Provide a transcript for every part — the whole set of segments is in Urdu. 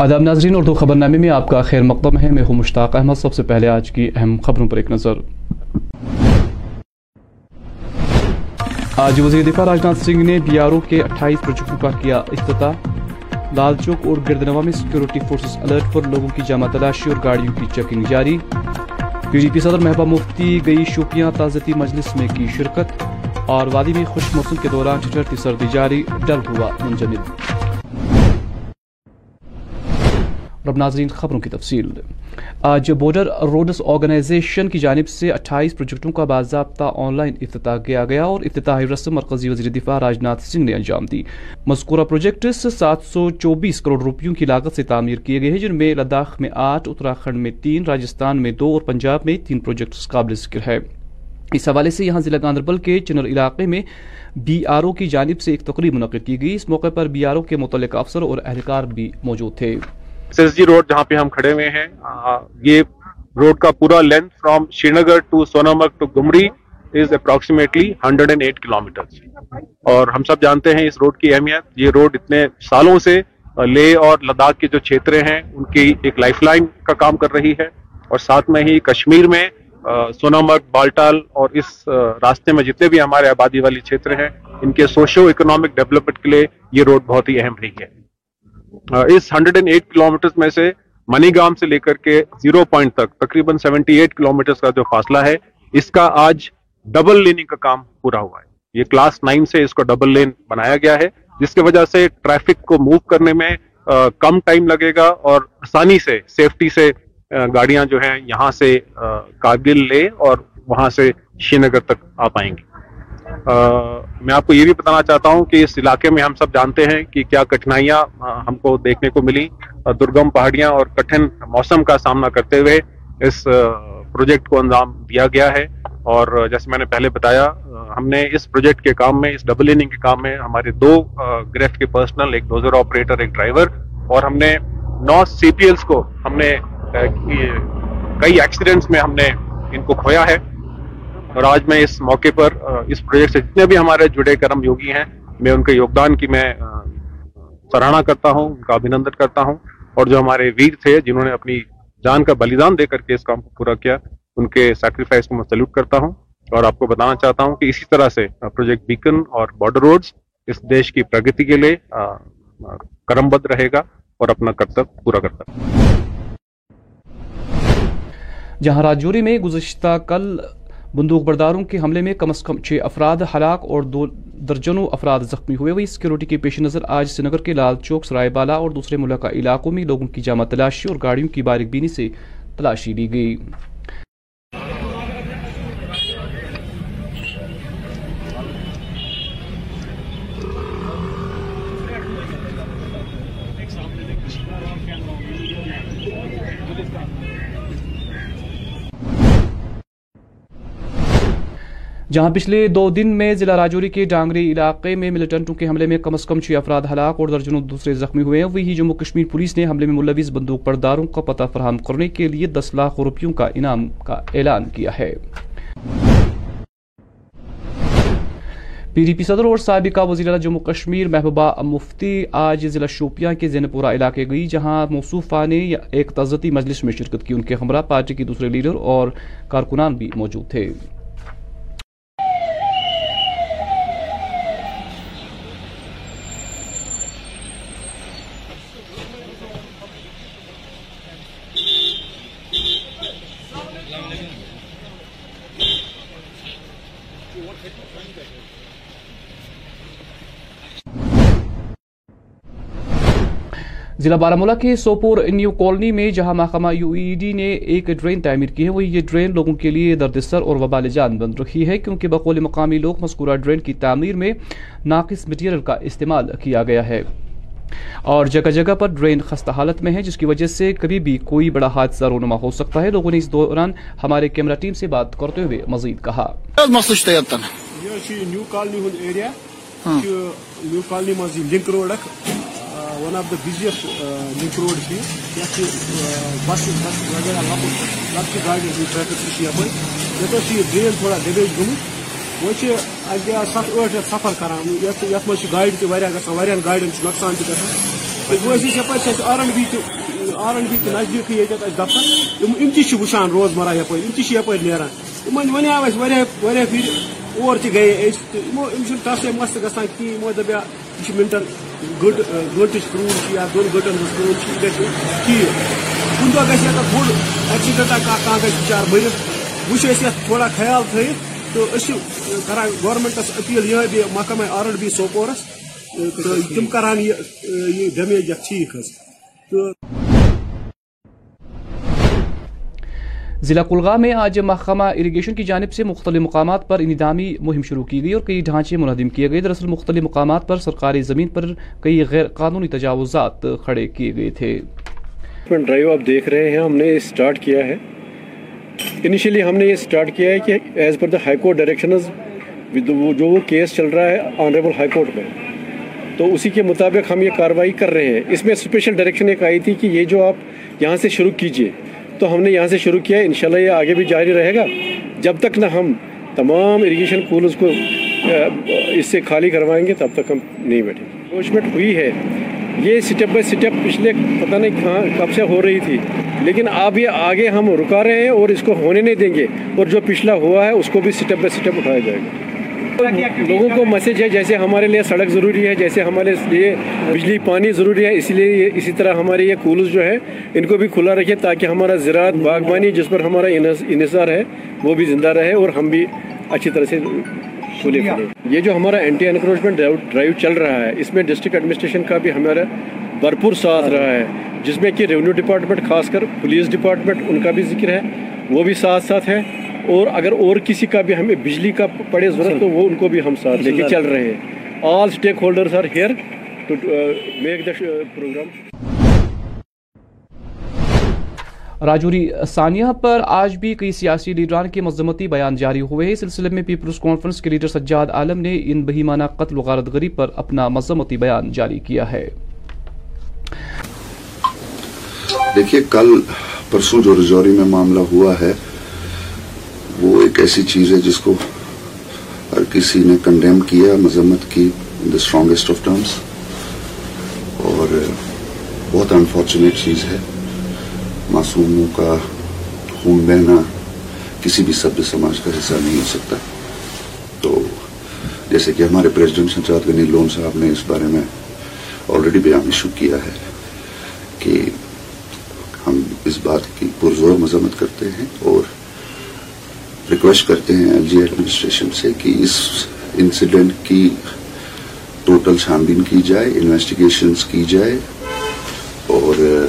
آداب ناظرین، اردو خبر نامے میں آپ کا خیر مقدم ہے۔ میں ہوں مشتاق احمد۔ سب سے پہلے آج کی اہم خبروں پر ایک نظر۔ آج وزیر دفاع راجناتھ سنگھ نے بی آر او کے اٹھائیس پروجیکٹوں کا کیا افتتاح۔ لال چوک اور گردنوا میں سیکیورٹی فورسز الرٹ پر لوگوں کی جامع تلاشی اور گاڑیوں کی چیکنگ جاری۔ پی جی پی صدر محبوبہ مفتی گئی شوپیاں تازتی مجلس میں کی شرکت۔ اور وادی میں خوش موسم کے دوران چھٹی سردی جاری۔ ڈر ہوا منجمد۔ اب ناظرین، خبروں کی تفصیل۔ آج بورڈر روڈس آرگنائزیشن کی جانب سے اٹھائیس پروجیکٹوں کا باضابطہ آن لائن افتتاح کیا گیا اور افتتاحی رسم مرکزی وزیر دفاع راج ناتھ سنگھ نے انجام دی۔ مذکورہ پروجیکٹس سات سو چوبیس کروڑ روپیوں کی لاگت سے تعمیر کیے گئے ہیں، جن میں لداخ میں آٹھ، اتراکھنڈ میں تین، راجستھان میں دو اور پنجاب میں تین پروجیکٹس قابل ذکر ہے اس حوالے سے یہاں ضلع گاندربل کے چنر علاقے میں بی آر او کی جانب سے ایک تقریب منعقد کی گئی۔ اس موقع پر بی آر او کے متعلق افسر اور اہلکار بھی موجود تھے۔ ایس جی روڈ جہاں پہ ہم کھڑے ہوئے ہیں یہ روڈ کا پورا length from Srinagar to Sonamarg to Gumri is approximately hundred and eight kilometre اور ہم سب جانتے ہیں اس روڈ کی اہمیت، یہ روڈ اتنے سالوں سے لے اور لداخ کے جو چھیترے ہیں، ان کی ایک لائف لائن کا کام کر رہی ہے۔ اور ساتھ میں ہی کشمیر میں سونامرگ بالٹال اور اس راستے میں جتنے بھی ہمارے آبادی والی چھیتر ہیں، ان کے سوشو اکنامک ڈیولپمنٹ کے لیے یہ روڈ بہت ہی اہم رہی ہے۔ اس hundred and eight kilometre میں سے منی گام سے لے کر کے زیرو پوائنٹ تک، تقریباً سیونٹی ایٹ کلو میٹر کا جو فاصلہ ہے، اس کا آج ڈبل لیننگ کا کام پورا ہوا ہے۔ یہ کلاس نائن سے اس کو ڈبل لین بنایا گیا ہے، جس کی وجہ سے ٹریفک کو موو کرنے میں کم ٹائم لگے گا اور آسانی سے، سیفٹی سے گاڑیاں جو ہیں یہاں سے کارگل لے اور وہاں سے شری نگر تک آ پائیں گی میں آپ کو یہ بھی بتانا چاہتا ہوں کہ اس علاقے میں ہم سب جانتے ہیں کہ کیا کٹھنائیاں ہم کو دیکھنے کو ملی درگم پہاڑیاں اور کٹھن موسم کا سامنا کرتے ہوئے اس پروجیکٹ کو انجام دیا گیا ہے۔ اور جیسے میں نے پہلے بتایا ہم نے اس پروجیکٹ کے کام میں، اس ڈبل اننگ کے کام میں ہمارے دو گریف کے پرسنل، ایک ڈوزر آپریٹر، ایک ڈرائیور، اور ہم نے نو سی پی ایلس کو ہم نے کئی ایکسیڈنٹس میں ہم نے ان کو کھویا ہے۔ اور آج میں اس موقع پر اس پروجیکٹ سے جتنے بھی ہمارے جڑے کرم یوگی ہیں، میں ان کے یوگدان کی میں سراہنا کرتا ہوں، ان کا ابھینندن کرتا ہوں اور جو ہمارے ویر تھے جنہوں نے اپنی جان کا بلیدان دے کر کے اس کام کو پورا کیا، ان کے سیکریفائس کو میں کرتا ہوں اور آپ کو بتانا چاہتا ہوں کہ اسی طرح سے پروجیکٹ بیکن اور بارڈر روڈز اس دیش کی پرگتی کے لیے کرم بد رہے گا اور اپنا کرتب پورا کرتا جہاں راجوری میں گزشتہ کل بندوق برداروں کے حملے میں کم از کم چھ افراد ہلاک اور دو درجنوں افراد زخمی ہوئے۔ ہوئی سیکیورٹی کے پیش نظر آج سری نگر کے لال چوک، سرائے بالا اور دوسرے ملکہ علاقوں میں لوگوں کی جامع تلاشی اور گاڑیوں کی باریک بینی سے تلاشی لی گئی۔ جہاں پچھلے دو دن میں ضلع راجوری کے ڈانگری علاقے میں ملیٹنٹوں کے حملے میں کم از کم چھ افراد ہلاک اور درجنوں دوسرے زخمی ہوئے ہیں۔ وہی جموں کشمیر پولیس نے حملے میں ملوث بندوق پرداروں کا پتہ فراہم کرنے کے لیے دس لاکھ روپیوں کا انعام کا اعلان کیا ہے۔ پی ڈی پی صدر اور سابقہ وزیر اعلیٰ جموں کشمیر محبوبہ مفتی آج ضلع شوپیاں کے زینپورہ علاقے گئی، جہاں موصوفہ نے ایک تزتی مجلس میں شرکت کی۔ ان کے ہمراہ پارٹی کے دوسرے لیڈر اور کارکنان بھی موجود تھے۔ ضلع بارہ کے سوپور نیو کالونی میں جہاں محکمہ یو ای ڈی نے ایک ڈرین تعمیر کی ہے وہ یہ ڈرین لوگوں کے لیے دردسر اور وبال جان بن رکھی ہے کیونکہ بقول مقامی لوگ مذکورہ ڈرین کی تعمیر میں ناقص مٹیریل کا استعمال کیا گیا ہے۔ اور جگہ جگہ پر ڈرین خستہ حالت میں ہے جس کی وجہ سے کبھی بھی کوئی بڑا حادثہ رونما ہو سکتا ہے۔ لوگوں نے اس دوران ہمارے کیمرہ ٹیم سے بات کرتے ہوئے مزید کہا۔ جی نیو کالنی ہند ایریا۔ نیو کالنی مزید link road one of the busiest link road یتھ بس بس وغیرہ لۄکُٹ لۄکچہِ گاڑِ ہٕنٛز ٹریفِک تہِ چھِ یہ ییٚتٮ۪س تھوڑا ڈیمیج گٔمٕژ وہ چھِ سفر کران گاڑی یَتھ منٛز چھِ نقصان تک واریاہ گژھان واریاہَن گاڑٮ۪ن چھُ R N B R N B تہِ نزدیٖکٕے دفتر ان یِم تہِ چھِ وٕچھان نیران اور تہِ تو أسۍ تہٕ گا کھینچ دپیا یہ منٹن گنٹ کٲم چھِ یا دون گنٹن ہز کرون یہ ٹھیک کن کانٛہہ کانٛہہ گژھِ بِچار مٔرِتھ وۄنۍ بچار أسۍ یَتھ تھوڑا خیال تھوت تو کران گورمنٹس اپیل یہ محکمہ آر اینڈ بی سوپورس تِم کران یہ ڈیمیج ٹھیک حظ تہٕ ضلع کلگام میں آج محکمہ اریگیشن کی جانب سے مختلف مقامات پر انعامی مہم شروع کی گئی اور کئی ڈھانچے منہدم کیے گئے۔ دراصل مختلف مقامات پر سرکاری زمین پر کئی غیر قانونی تجاوزات کھڑے کیے گئے تھے۔ ڈرائیو آپ دیکھ رہے ہیں، ہم نے اسٹارٹ کیا ہے۔ انیشلی ہم نے یہ اسٹارٹ کیا ہے کہ as per the high court directions جو وہ کیس چل رہا ہے آنریبل ہائی کورٹ میں۔ تو اسی کے مطابق ہم یہ کاروائی کر رہے ہیں۔ اس میں اسپیشل ڈائریکشن ایک آئی تھی کہ یہ جو آپ یہاں سے شروع کیجیے۔ تو ہم نے یہاں سے شروع کیا ہے۔ انشاءاللہ یہ آگے بھی جاری رہے گا۔ جب تک نہ ہم تمام اریگیشن پولز کو اس سے خالی کروائیں گے، تب تک ہم نہیں بیٹھیں۔ گے انکروچمنٹ ہوئی ہے۔ یہ اسٹیپ بائی اسٹیپ پچھلے پتہ نہیں کہاں، کب سے ہو رہی تھی۔ لیکن اب یہ آگے ہم رکا رہے ہیں اور اس کو ہونے نہیں دیں گے۔ اور جو پچھلا ہوا ہے، اس کو بھی اسٹیپ بائی اسٹیپ اٹھایا جائے گا۔ لوگوں کو میسج ہے جیسے ہمارے لیے سڑک ضروری ہے جیسے ہمارے لیے بجلی پانی ضروری ہے اسی لیے اسی طرح ہمارے یہ کولز جو ہے ان کو بھی کھلا رکھے تاکہ ہمارا زراعت باغبانی جس پر ہمارا انحصار ہے وہ بھی زندہ رہے اور ہم بھی اچھی طرح سے کھلے پھلے۔ یہ جو ہمارا اینٹی انکروچمنٹ ڈرائیو چل رہا ہے اس میں ڈسٹرکٹ ایڈمنسٹریشن کا بھی ہمارا بھرپور ساتھ رہا ہے جس میں کہ ریونیو ڈپارٹمنٹ خاص کر پولیس ڈپارٹمنٹ ان کا بھی ذکر ہے وہ بھی ساتھ ساتھ ہے اور اگر اور کسی کا بھی ہمیں بجلی کا پڑے ضرورت تو وہ ان کو بھی ہم ساتھ لے کے چل رہے ہیں۔ All stakeholders are here to make the programme Rajouri ثانیہ پر آج بھی کئی سیاسی لیڈران کے مذمتی بیان جاری ہوئے ہیں۔ سلسلے میں پیپلز کانفرنس کے لیڈر سجاد عالم نے ان بہیمانہ قتل و غارت گری پر اپنا مذمتی بیان جاری کیا ہے۔ دیکھیے کل پرسوں جو رجوری میں معاملہ ہوا ہے ایک ایسی چیز ہے جس کو ہر کسی نے کنڈیم کیا، مذمت کی in the strongest of terms اور بہت انفارچونیٹ چیز ہے۔ معصوموں کا خون بہنا کسی بھی سبز سماج کا حصہ نہیں ہو سکتا۔ تو جیسے کہ ہمارے پریزیڈنٹ سنچاد گنی لون صاحب نے اس بارے میں آلریڈی بیان ایشو کیا ہے کہ ہم اس بات کی پرزور مذمت کرتے ہیں اور ریکویسٹ کرتے ہیں ایل جی ایڈمنسٹریشن سے کہ اس انسیڈنٹ کی ٹوٹل چھانبین کی جائے انویسٹیگیشنز کی جائے اور uh,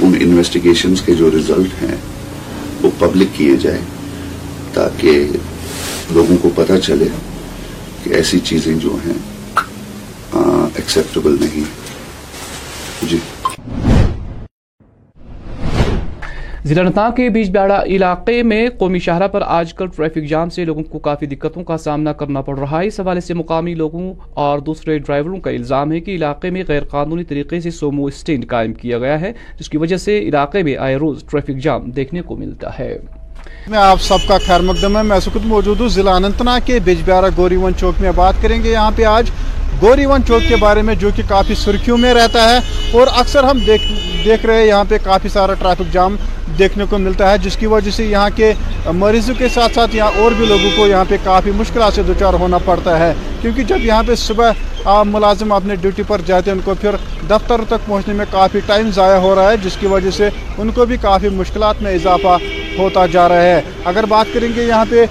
ان انویسٹیگیشنز کے جو ریزلٹ ہیں وہ پبلک کیے جائے تاکہ لوگوں کو پتہ چلے کہ ایسی چیزیں جو ہیں uh, ایکسیپٹیبل نہیں جی۔ ضلع نتاں کے بیچ بیاڑا علاقے میں قومی شاہراہ پر آج کل ٹریفک جام سے لوگوں کو کافی دقتوں کا سامنا کرنا پڑ رہا ہے۔ اس حوالے سے مقامی لوگوں اور دوسرے ڈرائیوروں کا الزام ہے کہ علاقے میں غیر قانونی طریقے سے سومو اسٹینڈ قائم کیا گیا ہے، جس کی وجہ سے علاقے میں آئے روز ٹریفک جام دیکھنے کو ملتا ہے۔ میں آپ سب کا خیر مقدم ہے۔ میں سکت موجود ہوں۔ ضلع انتنا کے بیج بیارہ گوری ون چوک میں بات کریں گے۔ یہاں پہ آج گوری ون چوک کے بارے میں جو کہ کافی سرخیوں میں رہتا ہے اور اکثر ہم دیکھ دیکھ رہے ہیں یہاں پہ کافی سارا ٹریفک جام دیکھنے کو ملتا ہے جس کی وجہ سے یہاں کے مریضوں کے ساتھ ساتھ یہاں اور بھی لوگوں کو یہاں پہ کافی مشکلات سے دوچار ہونا پڑتا ہے۔ کیونکہ جب یہاں پہ صبح ملازم اپنے ڈیوٹی پر جاتے ہیں ان کو پھر دفتر تک پہنچنے میں کافی ٹائم ضائع ہو رہا ہے جس کی وجہ سے ان کو بھی کافی مشکلات میں اضافہ ہوتا جا رہا ہے۔ اگر بات کریں گے یہاں پہ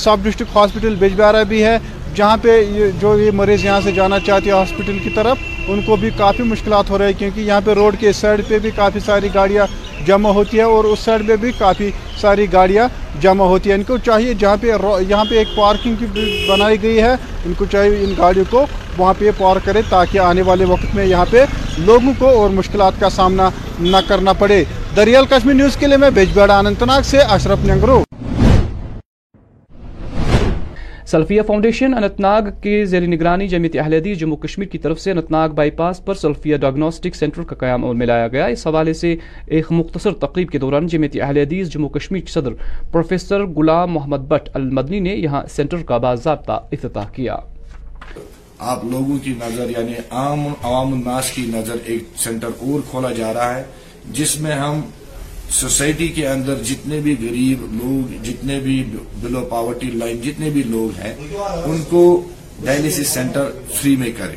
سب ڈسٹرکٹ ہاسپٹل بجبارہ بھی ہے جہاں پہ جو یہ مریض یہاں سے جانا چاہتے ہیں ہاسپٹل کی طرف، ان کو بھی کافی مشکلات ہو رہی ہے کیونکہ یہاں پہ روڈ کے سائڈ پہ بھی کافی ساری گاڑیاں جمع ہوتی ہے اور اس سائڈ پہ بھی کافی ساری گاڑیاں جمع ہوتی ہیں۔ ان کو چاہیے جہاں پہ یہاں پہ ایک پارکنگ کی بنائی گئی ہے۔ ان کو چاہیے ان گاڑیوں کو وہاں پہ پارک کرے تاکہ آنے والے وقت میں یہاں پہ لوگوں کو اور مشکلات کا سامنا نہ کرنا پڑے۔ دریال کشمیر نیوز کے لیے میں بیجبیڑ اننت ناگ سے اشرف نگرو سلفیہ فاؤنڈیشن انت ناگ کے زیر نگرانی جمعیت اہل حدیث جموں کشمیر کی طرف سے انت ناگ بائی پاس پر سلفیہ ڈائگنوسٹک سینٹر کا قیام اور ملایا گیا۔ اس حوالے سے ایک مختصر تقریب کے دوران جمعیت اہل حدیث جموں کشمیر کے صدر پروفیسر غلام محمد بٹ المدنی نے یہاں سینٹر کا باضابطہ افتتاح کیا۔ آپ لوگوں کی نظر یعنی عام عوام الناس کی نظر ایک سینٹر اور کھولا جا رہا ہے، جس میں ہم سوسائٹی کے اندر جتنے بھی غریب لوگ، جتنے بھی بلو پاورٹی لائن، جتنے بھی لوگ ہیں، ان کو ڈائلسس سینٹر فری میں کریں۔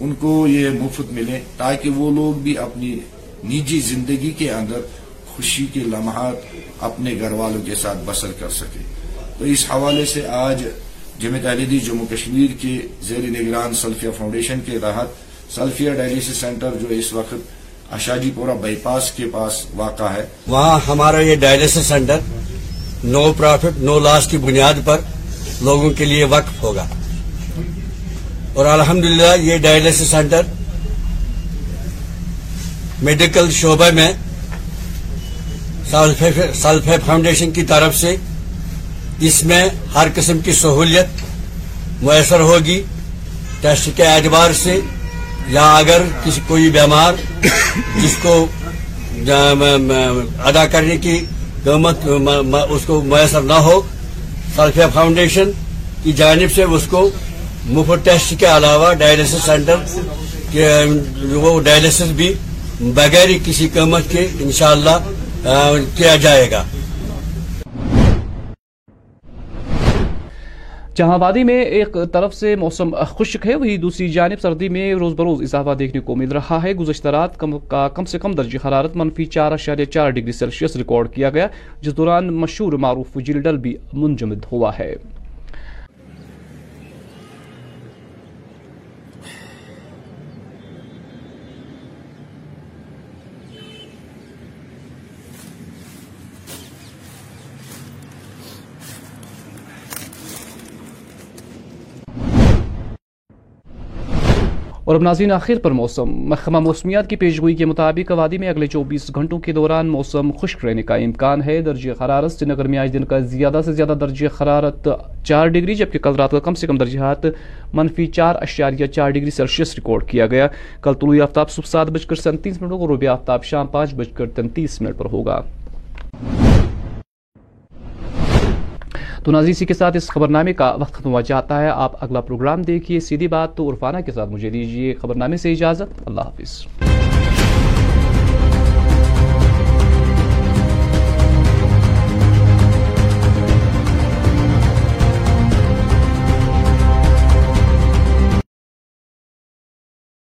ان کو یہ مفت ملے تاکہ وہ لوگ بھی اپنی نجی زندگی کے اندر خوشی کے لمحات اپنے گھر والوں کے ساتھ بسر کر سکے تو اس حوالے سے آج جمعیت علیدی جموں کشمیر کے زیر نگران سلفیہ فاؤنڈیشن کے تحت سلفیہ ڈائلسس سینٹر جو اس وقت اشاجی پورا بائی پاس کے پاس واقع ہے۔ وہاں ہمارا یہ dialysis centre no profit no loss کی بنیاد پر لوگوں کے لیے وقف ہوگا۔ اور الحمدللہ یہ ڈائلسس سینٹر میڈیکل شعبے میں سلفے فاؤنڈیشن کی طرف سے اس میں ہر قسم کی سہولیت میسر ہوگی۔ ٹیسٹ کے اعتبار سے یا اگر کسی کوئی بیمار جس کو ادا کرنے کی قیمت اس کو میسر نہ ہو سلفیا فاؤنڈیشن کی جانب سے اس کو مفت ٹیسٹ کے علاوہ ڈائلسس سینٹر وہ ڈائلسس بھی بغیر کسی قیمت کے انشاءاللہ کیا جائے گا۔ جہاں وادی میں ایک طرف سے موسم خشک ہے، وہی دوسری جانب سردی میں روز بروز اضافہ دیکھنے کو مل رہا ہے۔ گزشتہ رات کا کم سے کم درجہ حرارت منفی چار اشاریہ چار ڈگری سیلسیس ریکارڈ کیا گیا، جس دوران مشہور معروف جلڈل بھی منجمد ہوا ہے۔ اور اب ناظرین آخر پر موسم۔ محکمہ موسمیات کی پیشگوئی کے مطابق وادی میں اگلے چوبیس گھنٹوں کے دوران موسم خشک رہنے کا امکان ہے۔ درجہ حرارت سری نگر میں آج دن کا زیادہ سے زیادہ درجہ حرارت چار ڈگری، جبکہ کل رات کا کم سے کم درجہ حرارت منفی چار اشاریہ چار ڈگری سیلسیس ریکارڈ کیا گیا۔ کل طلوع آفتاب صبح سات بج کر سینتیس منٹ اور روبی آفتاب شام پانچ بج کر تینتیس منٹ پر ہوگا۔ تو ناظرین اسی کے ساتھ اس خبر نامے کا وقت ختم ہوا چاہتا ہے۔ آپ اگلا پروگرام دیکھیے، سیدھی بات تو عرفانہ کے ساتھ مجھے دیجیے خبر نامے سے اجازت۔ اللہ حافظ۔